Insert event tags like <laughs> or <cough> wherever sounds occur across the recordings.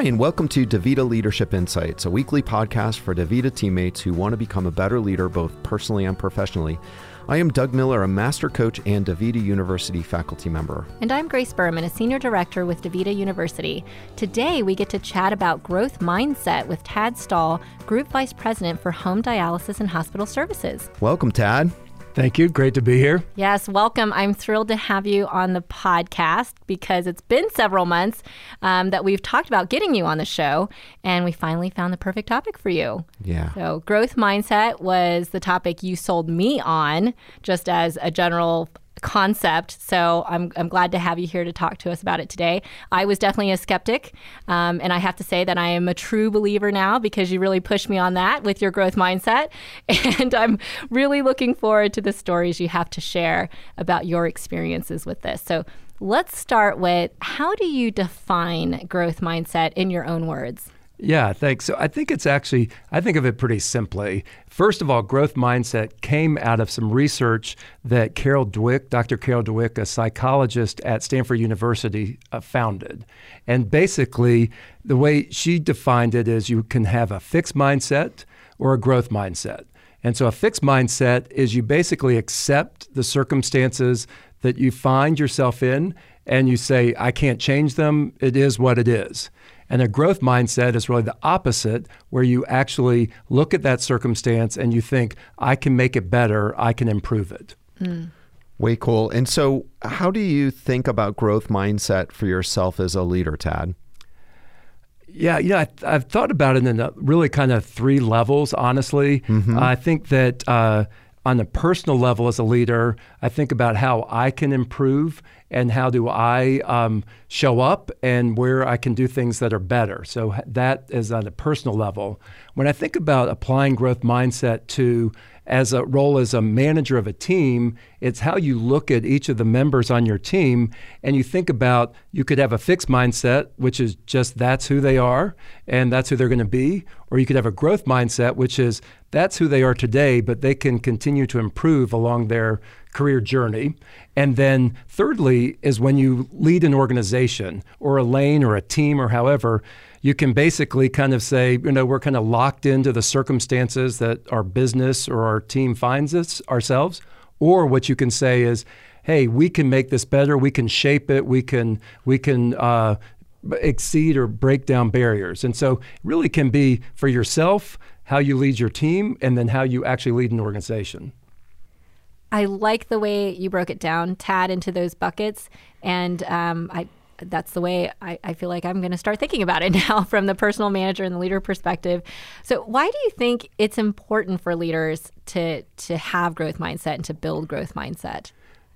Hi, and welcome to DaVita Leadership Insights, a weekly podcast for DaVita teammates who want to become a better leader both personally and professionally. I am Doug Miller, a master coach and DaVita University faculty member. And I'm Grace Berman, a senior director with DaVita University. Today, we get to chat about growth mindset with Tad Stahl, Group Vice President for Home Dialysis and Hospital Services. Welcome, Tad. Thank you. Great to be here. Yes, welcome. I'm thrilled to have you on the podcast because it's been several months um, that we've talked about getting you on the show, and we finally found the perfect topic for you. Yeah. So, growth mindset was the topic you sold me on just as a general concept. So I'm, I'm glad to have you here to talk to us about it today. I was definitely a skeptic, um, and I have to say that I am a true believer now because you really pushed me on that with your growth mindset. <laughs> And I'm really looking forward to the stories you have to share about your experiences with this. So let's start with how do you define growth mindset in your own words? Yeah, thanks. So I think it's actually, I think of it pretty simply. First of all, growth mindset came out of some research that Carol Dweck, Dr. Carol Dweck, a psychologist at Stanford University, uh, founded. And basically, the way she defined it is you can have a fixed mindset or a growth mindset. And so a fixed mindset is you basically accept the circumstances that you find yourself in and you say, I can't change them. It is what it is. And a growth mindset is really the opposite, where you actually look at that circumstance and you think, I can make it better, I can improve it. Mm. Way cool. And so, how do you think about growth mindset for yourself as a leader, Tad? Yeah, you know, I, have thought about it in really kind of three levels, honestly. Mm-hmm. I think that uh, on a personal level as a leader, I think about how I can improve and how do I um, show up and where I can do things that are better. So that is on a personal level. When I think about applying growth mindset to as a role as a manager of a team, it's how you look at each of the members on your team and you think about you could have a fixed mindset, which is just that's who they are and that's who they're going to be, or you could have a growth mindset, which is that's who they are today, but they can continue to improve along their career journey. And then, thirdly, is when you lead an organization or a lane or a team or however, you can basically kind of say, you know, we're kind of locked into the circumstances that our business or our team finds us ourselves. Or what you can say is, hey, we can make this better. We can shape it. We can we can uh, exceed or break down barriers. And so, really can be for yourself how you lead your team, and then how you actually lead an organization. I like the way you broke it down, Tad, into those buckets, and um, I that's the way I, I feel like I'm going to start thinking about it <laughs> now from the personal manager and the leader perspective. So, why do you think it's important for leaders to to have growth mindset and to build growth mindset?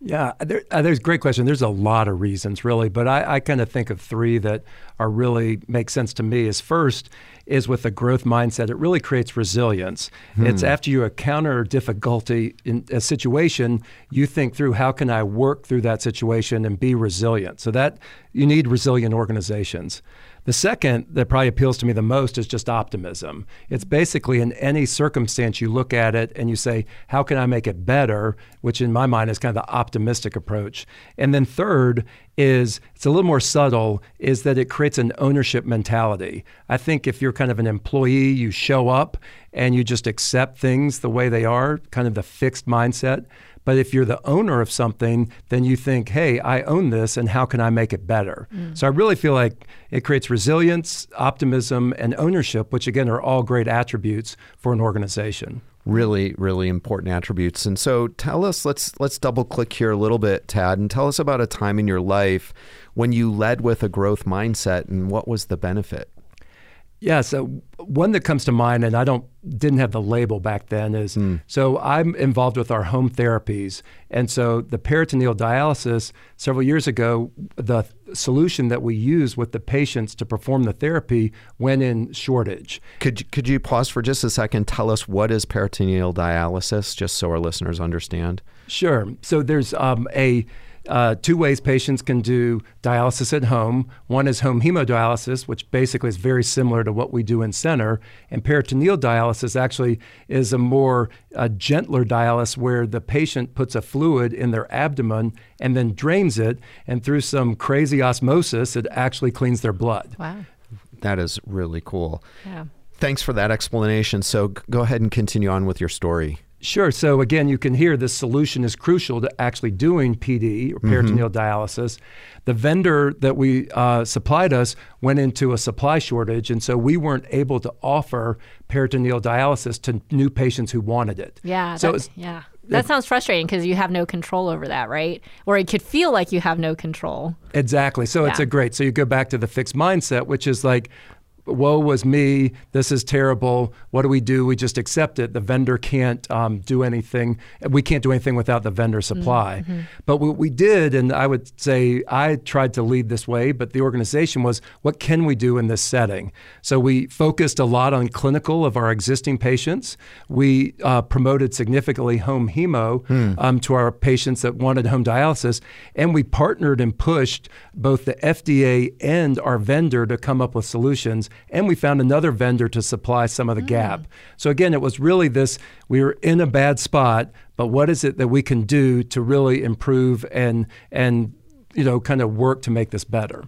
Yeah, there, uh, there's a great question. There's a lot of reasons, really, but I, I kind of think of three that are really make sense to me. Is first is with a growth mindset. It really creates resilience. Hmm. It's after you encounter difficulty in a situation, you think through how can I work through that situation and be resilient. So that you need resilient organizations. The second that probably appeals to me the most is just optimism. It's basically in any circumstance you look at it and you say, how can I make it better? Which in my mind is kind of the optimistic approach. And then third is it's a little more subtle, is that it creates an ownership mentality. I think if you're kind of an employee, you show up and you just accept things the way they are, kind of the fixed mindset. But if you're the owner of something, then you think, hey, I own this and how can I make it better? Mm. So I really feel like it creates resilience, optimism, and ownership, which again are all great attributes for an organization really really important attributes and so tell us let's let's double click here a little bit tad and tell us about a time in your life when you led with a growth mindset and what was the benefit yeah, so one that comes to mind, and I don't didn't have the label back then, is mm. so I'm involved with our home therapies, and so the peritoneal dialysis several years ago, the solution that we use with the patients to perform the therapy went in shortage. Could could you pause for just a second? Tell us what is peritoneal dialysis, just so our listeners understand. Sure. So there's um, a uh, two ways patients can do dialysis at home. One is home hemodialysis, which basically is very similar to what we do in center. And peritoneal dialysis actually is a more uh, gentler dialysis where the patient puts a fluid in their abdomen and then drains it. And through some crazy osmosis, it actually cleans their blood. Wow. That is really cool. Yeah. Thanks for that explanation. So go ahead and continue on with your story. Sure. So again, you can hear this solution is crucial to actually doing PD or peritoneal dialysis. The vendor that we uh, supplied us went into a supply shortage, and so we weren't able to offer peritoneal dialysis to new patients who wanted it. Yeah. So that, it's- yeah. That sounds frustrating because you have no control over that, right? Or it could feel like you have no control. Exactly. So it's a great. So you go back to the fixed mindset, which is like, woe was me. This is terrible. What do we do? We just accept it. The vendor can't um, do anything. We can't do anything without the vendor supply. But what we did, and I would say I tried to lead this way, but the organization was, what can we do in this setting? So we focused a lot on clinical of our existing patients. We uh, promoted significantly home hemo um, to our patients that wanted home dialysis, and we partnered and pushed both the FDA and our vendor to come up with solutions. And we found another vendor to supply some of the gap. Mm. So again, it was really this: we were in a bad spot, but what is it that we can do to really improve and and you know kind of work to make this better?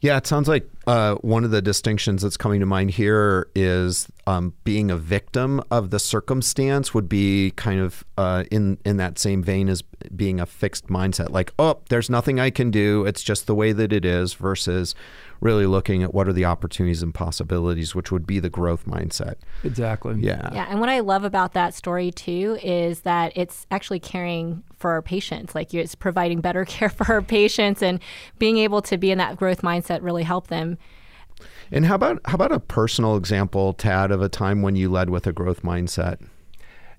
Yeah, it sounds like uh, one of the distinctions that's coming to mind here is um, being a victim of the circumstance would be kind of uh, in in that same vein as being a fixed mindset, like oh, there's nothing I can do. It's just the way that it is. Versus really looking at what are the opportunities and possibilities, which would be the growth mindset. Exactly. Yeah. Yeah, and what I love about that story too is that it's actually caring for our patients. Like it's providing better <laughs> care for our patients, and being able to be in that growth mindset really help them. And how about how about a personal example, Tad, of a time when you led with a growth mindset?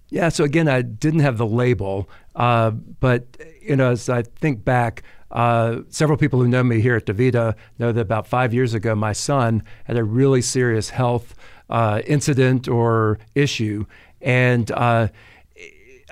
Yeah. So again, I didn't have the label, uh, but you know, as I think back, uh, several people who know me here at DaVita know that about five years ago, my son had a really serious health uh, incident or issue, and uh,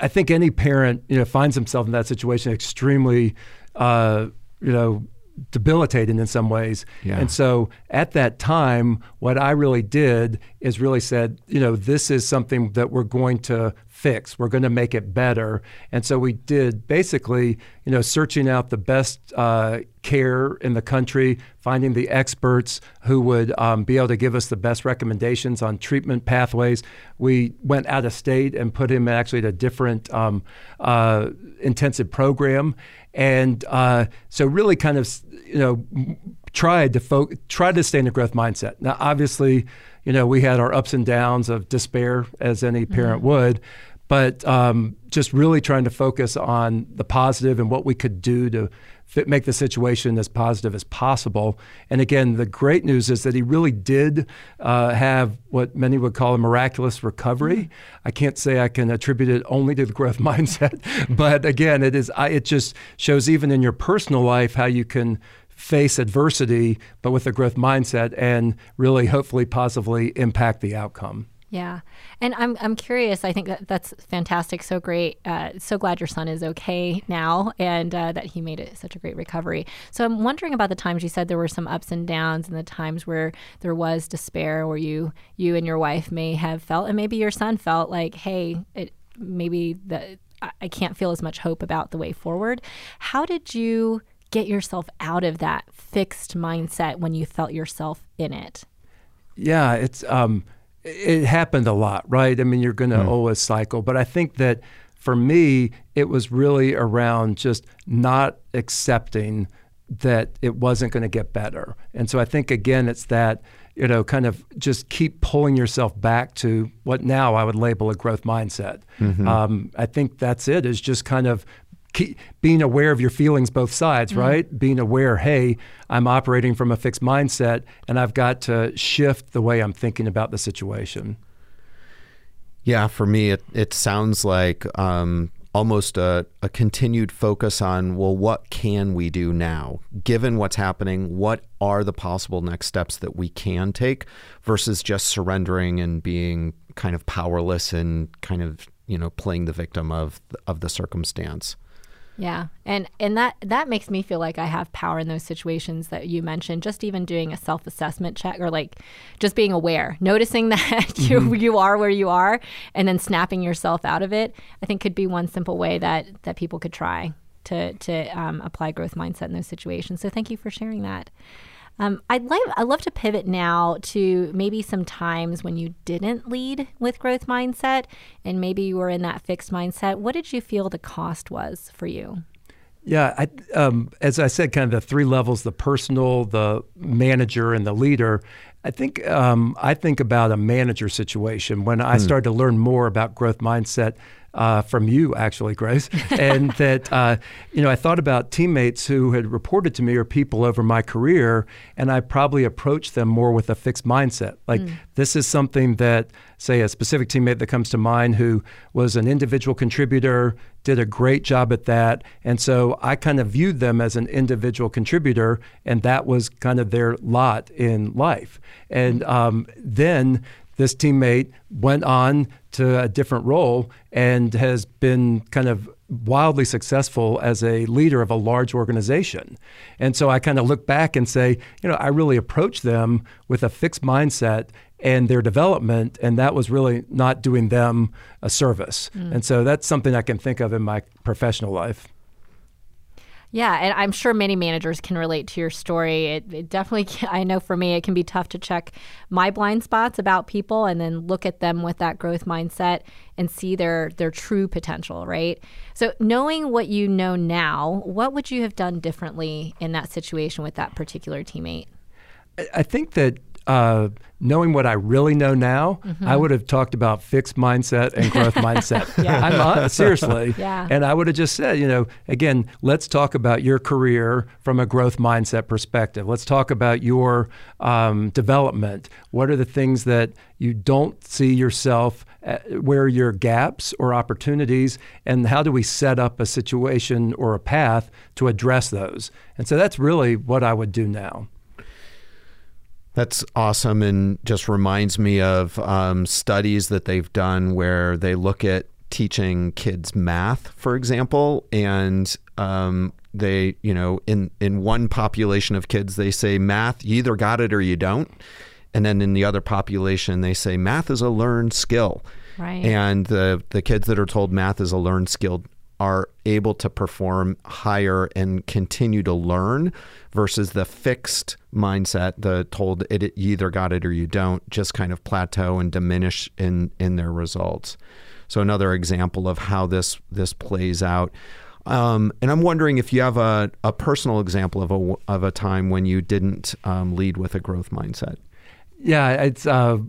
I think any parent, you know, finds himself in that situation extremely, uh, you know, debilitating in some ways. Yeah. And so at that time, what I really did is really said, you know, this is something that we're going to fix. We're going to make it better. And so we did basically, you know, searching out the best uh, care in the country, finding the experts who would um, be able to give us the best recommendations on treatment pathways. We went out of state and put him actually at a different um, uh, intensive program. And uh, so really kind of, you know, tried to fo- try to stay in a growth mindset. Now, obviously, you know, we had our ups and downs of despair, as any parent would, but um, just really trying to focus on the positive and what we could do to fit, make the situation as positive as possible. And again, the great news is that he really did uh, have what many would call a miraculous recovery. I can't say I can attribute it only to the growth <laughs> mindset, but again, it is. I, it just shows even in your personal life how you can face adversity, but with a growth mindset, and really, hopefully, positively impact the outcome. Yeah, and I'm I'm curious. I think that that's fantastic. So great. Uh, so glad your son is okay now, and uh, that he made it such a great recovery. So I'm wondering about the times you said there were some ups and downs, and the times where there was despair, where you you and your wife may have felt, and maybe your son felt like, hey, it, maybe the I- can't feel as much hope about the way forward. How did you get yourself out of that fixed mindset when you felt yourself in it? Yeah, it's um, it happened a lot, right? I mean, you're going to always cycle, but I think that for me, it was really around just not accepting that it wasn't going to get better, and so I think again, it's that you know, kind of just keep pulling yourself back to what now I would label a growth mindset. Um, I think that's it. Is just kind of keep being aware of your feelings both sides right? Being aware hey i'm operating from a fixed mindset and i've got to shift the way i'm thinking about the situation. Yeah, for me, it, it sounds like um, almost a, a continued focus on, well, what can we do now? Given what's happening, what are the possible next steps that we can take versus just surrendering and being kind of powerless and kind of, you know, playing the victim of, of the circumstance? Yeah. And and that that makes me feel like I have power in those situations that you mentioned. Just even doing a self-assessment check or like just being aware, noticing <laughs> that you you are where you are and then snapping yourself out of it, I think could be one simple way that that people could try to to um, apply growth mindset in those situations. So thank you for sharing that. Um, I'd love I'd love to pivot now to maybe some times when you didn't lead with growth mindset, and maybe you were in that fixed mindset. What did you feel the cost was for you? Yeah, I, um, as I said, kind of the three levels: the personal, the manager, and the leader. I think um, I think about a manager situation when I started to learn more about growth mindset uh, from you, actually, Grace, <laughs> and that uh, you know I thought about teammates who had reported to me or people over my career, and I probably approached them more with a fixed mindset. Like this is something that, say, a specific teammate that comes to mind who was an individual contributor, did a great job at that, and so I kind of viewed them as an individual contributor, and that was kind of their lot in life. And um, then this teammate went on to a different role and has been kind of wildly successful as a leader of a large organization. And so I kind of look back and say, you know, I really approached them with a fixed mindset and their development, and that was really not doing them a service. Mm. And so that's something I can think of in my professional life. Yeah, and I'm sure many managers can relate to your story. It, it definitely, <laughs> can, I know for me, it can be tough to check my blind spots about people and then look at them with that growth mindset and see their their true potential, right? So, knowing what you know now, what would you have done differently in that situation with that particular teammate? I- I think that uh, knowing what I really know now, I would have talked about fixed mindset and growth <laughs> mindset. Yeah. I'm uh, seriously. Yeah. And I would have just said, you know, again, let's talk about your career from a growth mindset perspective. Let's talk about your um, development. What are the things that you don't see yourself? uh, Where are your gaps or opportunities, and how do we set up a situation or a path to address those? And so that's really what I would do now. That's awesome and just reminds me of um, studies that they've done where they look at teaching kids math, for example, and um, they, you know, in in one population of kids, they say math, you either got it or you don't, and then in the other population, they say math is a learned skill, Right. and the the kids that are told math is a learned skill are able to perform higher and continue to learn versus the fixed mindset the told it, it you either got it or you don't just kind of plateau and diminish in in their results so another example of how this this plays out um, and I'm wondering if you have a, a personal example of a of a time when you didn't um, lead with a growth mindset. Yeah, it's. Uh,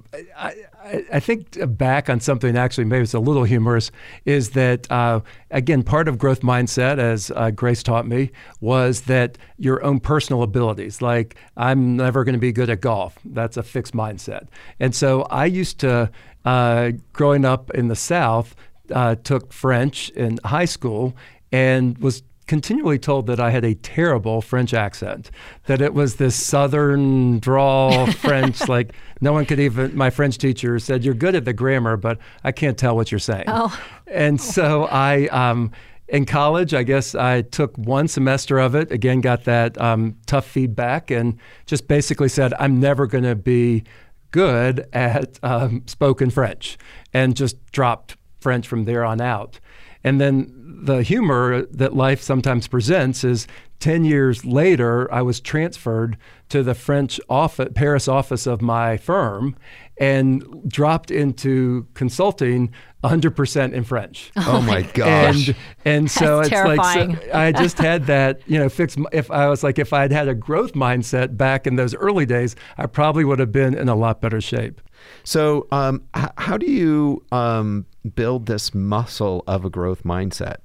I- think back on something actually, maybe it's a little humorous, is that uh, again part of growth mindset, as uh, Grace taught me, was that your own personal abilities. Like I'm never going to be good at golf. That's a fixed mindset. And so I used to, uh, growing up in the South, uh, took French in high school and was continually told that I had a terrible French accent, that it was this southern drawl <laughs> French, like no one could even, my French teacher said, You're good at the grammar, but I can't tell what you're saying. Oh. And so I, um, in college, I guess I took one semester of it, again, got that um, tough feedback, and just basically said, I'm never going to be good at um, spoken French, and just dropped French from there on out. And then the humor that life sometimes presents is 10 years later, I was transferred to the French office, Paris office of my firm and dropped into consulting 100% in French. Oh, my gosh! And and so That's it's like so I <laughs> just had that you know fixed. If I was like if I'd had a growth mindset back in those early days, I probably would have been in a lot better shape. so, um, h- how do you um, build this muscle of a growth mindset?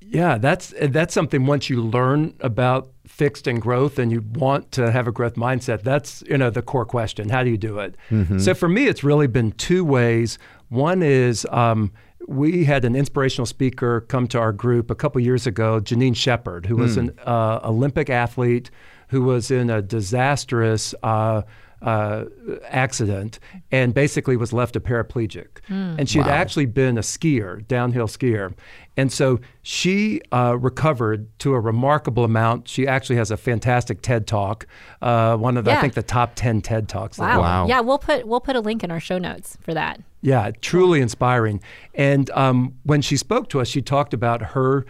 Yeah, that's that's something. Once you learn about fixed and growth, and you want to have a growth mindset, that's you know the core question. How do you do it? So for me, it's really been two ways. One is um, we had an inspirational speaker come to our group a couple years ago, Janine Shepherd, who was an uh, Olympic athlete who was in a disastrous. Uh, uh, accident and basically was left a paraplegic. And she had actually been a skier, downhill skier. And so she uh, recovered to a remarkable amount. She actually has a fantastic TED Talk, uh, one of the, Yeah. I think the top 10 TED Talks. Wow. Wow. Yeah, we'll put we'll put a link in our show notes for that. Yeah, truly inspiring. And um, when she spoke to us, she talked about her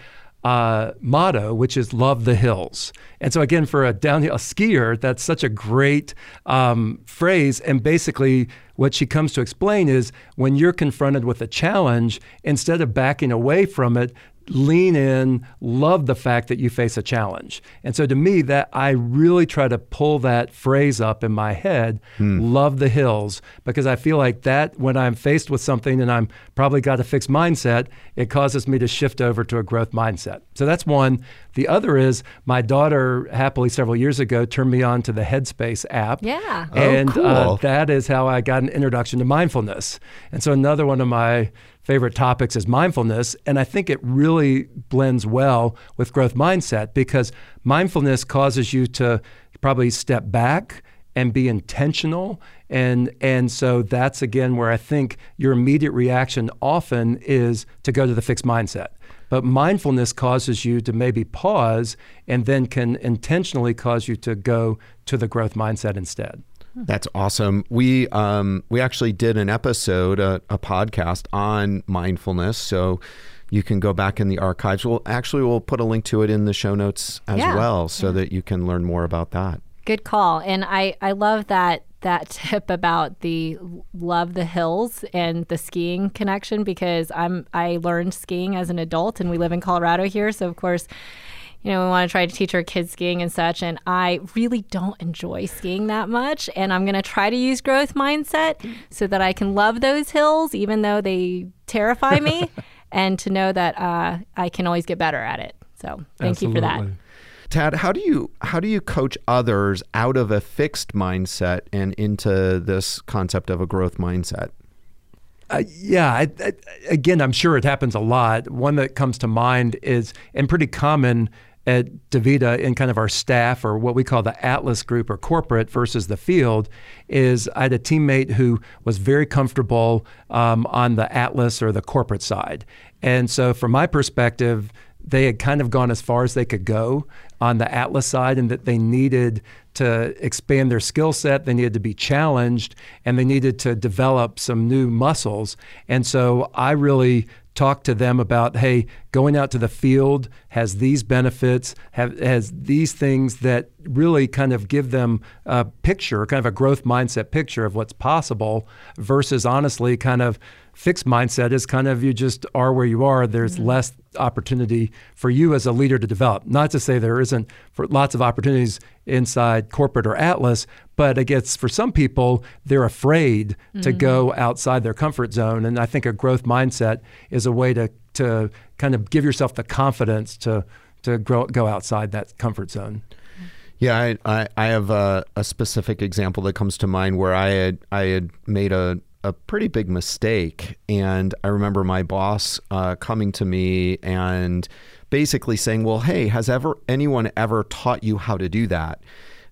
uh, motto, which is "Love the hills." And so, again, for a downhill skier, that's such a great um, phrase. And basically, what she comes to explain is when you're confronted with a challenge, instead of backing away from it, lean in, love the fact that you face a challenge. And so to me that I really try to pull that phrase up in my head, hmm. love the hills, because I feel like that when I'm faced with something and I'm probably got a fixed mindset, it causes me to shift over to a growth mindset. So that's one. The other is my daughter happily several years ago turned me on to the Headspace app. Yeah. And oh, cool. uh, that is how I got an introduction to mindfulness. And so another one of my favorite topics is mindfulness. And I think it really blends well with growth mindset because mindfulness causes you to probably step back and be intentional. And, and so that's again where I think your immediate reaction often is to go to the fixed mindset. But mindfulness causes you to maybe pause and then can intentionally cause you to go to the growth mindset instead. That's awesome. We um, we actually did an episode, a, a, podcast on mindfulness. So you can go back in the archives. We'll actually we'll put a link to it in the show notes as yeah. well, so yeah. that you can learn more about that. Good call. And I I love that that <laughs> tip about the love the hills and the skiing connection because I'm I learned skiing as an adult and we live in Colorado here, so of course you know, we want to try to teach our kids skiing and such. And I really don't enjoy skiing that much. And I'm going to try to use growth mindset so that I can love those hills, even though they terrify me, <laughs> and to know that uh, I can always get better at it. So thank Absolutely. you for that. Tad, how do you how do you coach others out of a fixed mindset and into this concept of a growth mindset? Uh, yeah, I, I, again, I'm sure it happens a lot. One that comes to mind is, and pretty common at DaVita in kind of our staff or what we call the Atlas group or corporate versus the field is I had a teammate who was very comfortable um, on the Atlas or the corporate side. And so, from my perspective, they had kind of gone as far as they could go on the Atlas side and that they needed to expand their skill set, they needed to be challenged, and they needed to develop some new muscles. And so I really talk to them about hey going out to the field has these benefits have, has these things that really kind of give them a picture kind of a growth mindset picture of what's possible versus honestly kind of fixed mindset is kind of you just are where you are. There's mm-hmm. less opportunity for you as a leader to develop. Not to say there isn't for lots of opportunities inside corporate or Atlas, but I guess for some people they're afraid mm-hmm. to go outside their comfort zone. And I think a growth mindset is a way to to kind of give yourself the confidence to to grow, go outside that comfort zone. Yeah, I, I, I have a, a, specific example that comes to mind where I had I had made a, a pretty big mistake. And I remember my boss uh, coming to me and basically saying, Well, hey, has ever anyone ever taught you how to do that?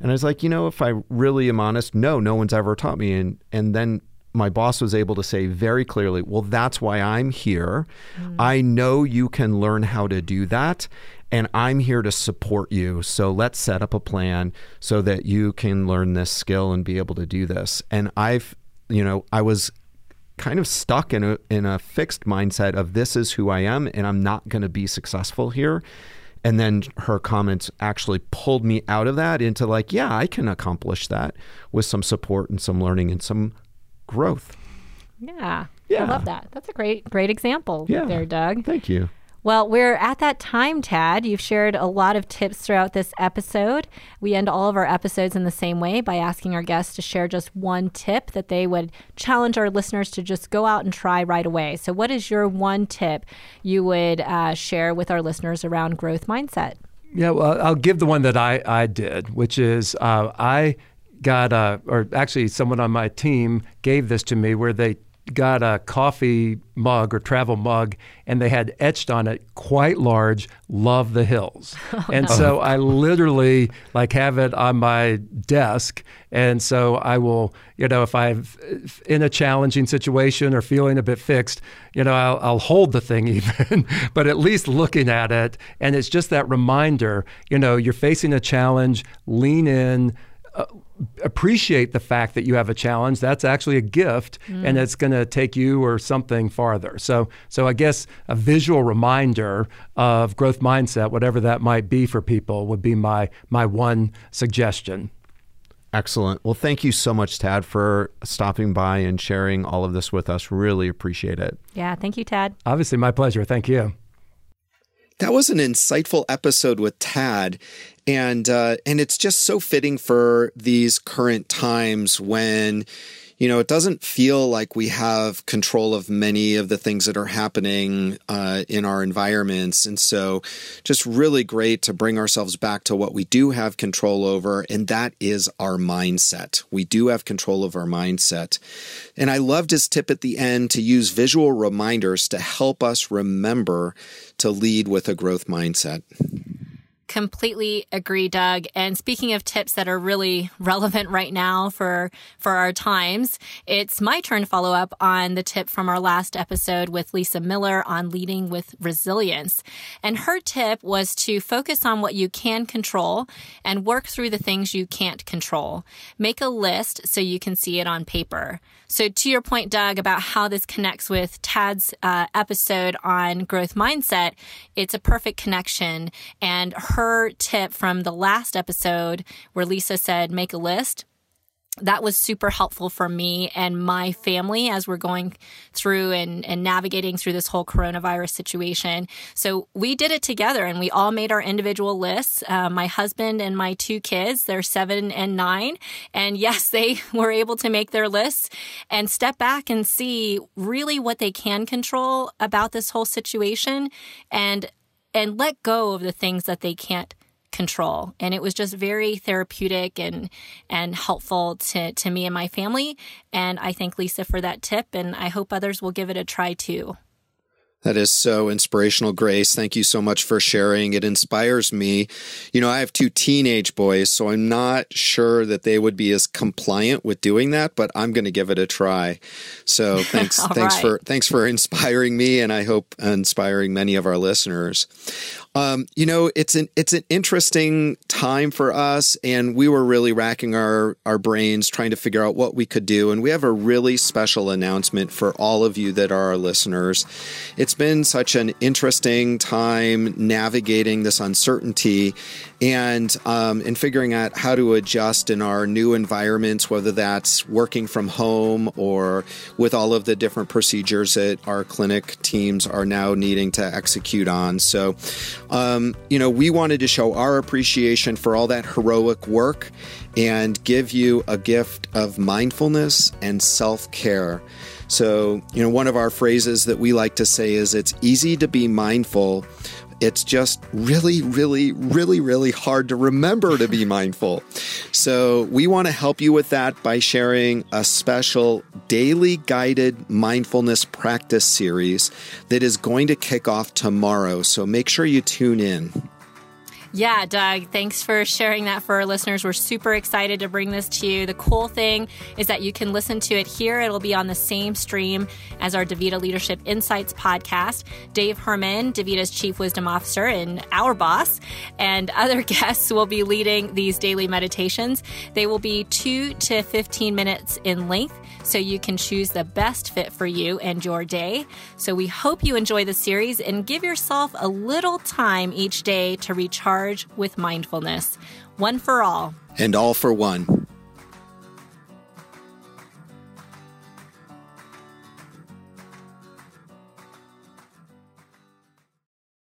And I was like, you know, if I really am honest, no, no one's ever taught me. And and then my boss was able to say very clearly, well, that's why I'm here. Mm. I know you can learn how to do that. And I'm here to support you. So let's set up a plan so that you can learn this skill and be able to do this. And I've you know, I was kind of stuck in a in a fixed mindset of this is who I am and I'm not going to be successful here. And then her comments actually pulled me out of that into like, yeah, I can accomplish that with some support and some learning and some growth. Yeah. Yeah. I love that. That's a great great example yeah. there, Doug. Thank you. Well, we're at that time, Tad. You've shared a lot of tips throughout this episode. We end all of our episodes in the same way by asking our guests to share just one tip that they would challenge our listeners to just go out and try right away. So, what is your one tip you would uh, share with our listeners around growth mindset? Yeah, well, I'll give the one that I, I did, which is uh, I got, or actually, someone on my team gave this to me where they got a coffee mug or travel mug and they had etched on it quite large love the hills <laughs> oh, and no. so i literally like have it on my desk and so i will you know if i'm in a challenging situation or feeling a bit fixed you know i'll, I'll hold the thing <laughs> even but at least looking at it and it's just that reminder you know you're facing a challenge lean in uh, appreciate the fact that you have a challenge. That's actually a gift, mm. and it's going to take you or something farther. So, so I guess a visual reminder of growth mindset, whatever that might be for people, would be my my one suggestion. Excellent. Well, thank you so much, Tad, for stopping by and sharing all of this with us. Really appreciate it. Yeah, thank you, Tad. Obviously, my pleasure. Thank you. That was an insightful episode with Tad, and uh, and it's just so fitting for these current times when you know, it doesn't feel like we have control of many of the things that are happening uh, in our environments. And so, just really great to bring ourselves back to what we do have control over, and that is our mindset. We do have control of our mindset. And I loved his tip at the end to use visual reminders to help us remember to lead with a growth mindset. Completely agree, Doug. And speaking of tips that are really relevant right now for for our times, it's my turn to follow up on the tip from our last episode with Lisa Miller on leading with resilience. And her tip was to focus on what you can control and work through the things you can't control. Make a list so you can see it on paper. So, to your point, Doug, about how this connects with Tad's uh, episode on growth mindset, it's a perfect connection. And her tip from the last episode, where Lisa said, make a list, that was super helpful for me and my family as we're going through and, and navigating through this whole coronavirus situation. So we did it together and we all made our individual lists. Uh, my husband and my two kids, they're seven and nine. And <laughs> yes, they were able to make their lists and step back and see really what they can control about this whole situation and and let go of the things that they can't control. And it was just very therapeutic and and helpful to, to me and my family. And I thank Lisa for that tip and I hope others will give it a try too. That is so inspirational, Grace. Thank you so much for sharing. It inspires me. You know, I have two teenage boys, so I'm not sure that they would be as compliant with doing that, but I'm going to give it a try. So <laughs> thanks, thanks right. for thanks for inspiring me, and I hope inspiring many of our listeners. Um, you know, it's an it's an interesting time for us, and we were really racking our our brains trying to figure out what we could do. And we have a really special announcement for all of you that are our listeners. It's been such an interesting time navigating this uncertainty, and um, and figuring out how to adjust in our new environments, whether that's working from home or with all of the different procedures that our clinic teams are now needing to execute on. So um, you know, we wanted to show our appreciation for all that heroic work and give you a gift of mindfulness and self care. So, you know, one of our phrases that we like to say is it's easy to be mindful it's just really, really, really, really hard to remember to be mindful. So, we want to help you with that by sharing a special daily guided mindfulness practice series that is going to kick off tomorrow. So, make sure you tune in. Yeah, Doug, thanks for sharing that for our listeners. We're super excited to bring this to you. The cool thing is that you can listen to it here. It'll be on the same stream as our DaVita Leadership Insights podcast. Dave Herman, DaVita's Chief Wisdom Officer and our boss, and other <laughs> guests will be leading these daily meditations. They will be 2 to 15 minutes in length so you can choose the best fit for you and your day. So we hope you enjoy the series and give yourself a little time each day to recharge with mindfulness. One for all. And all for one.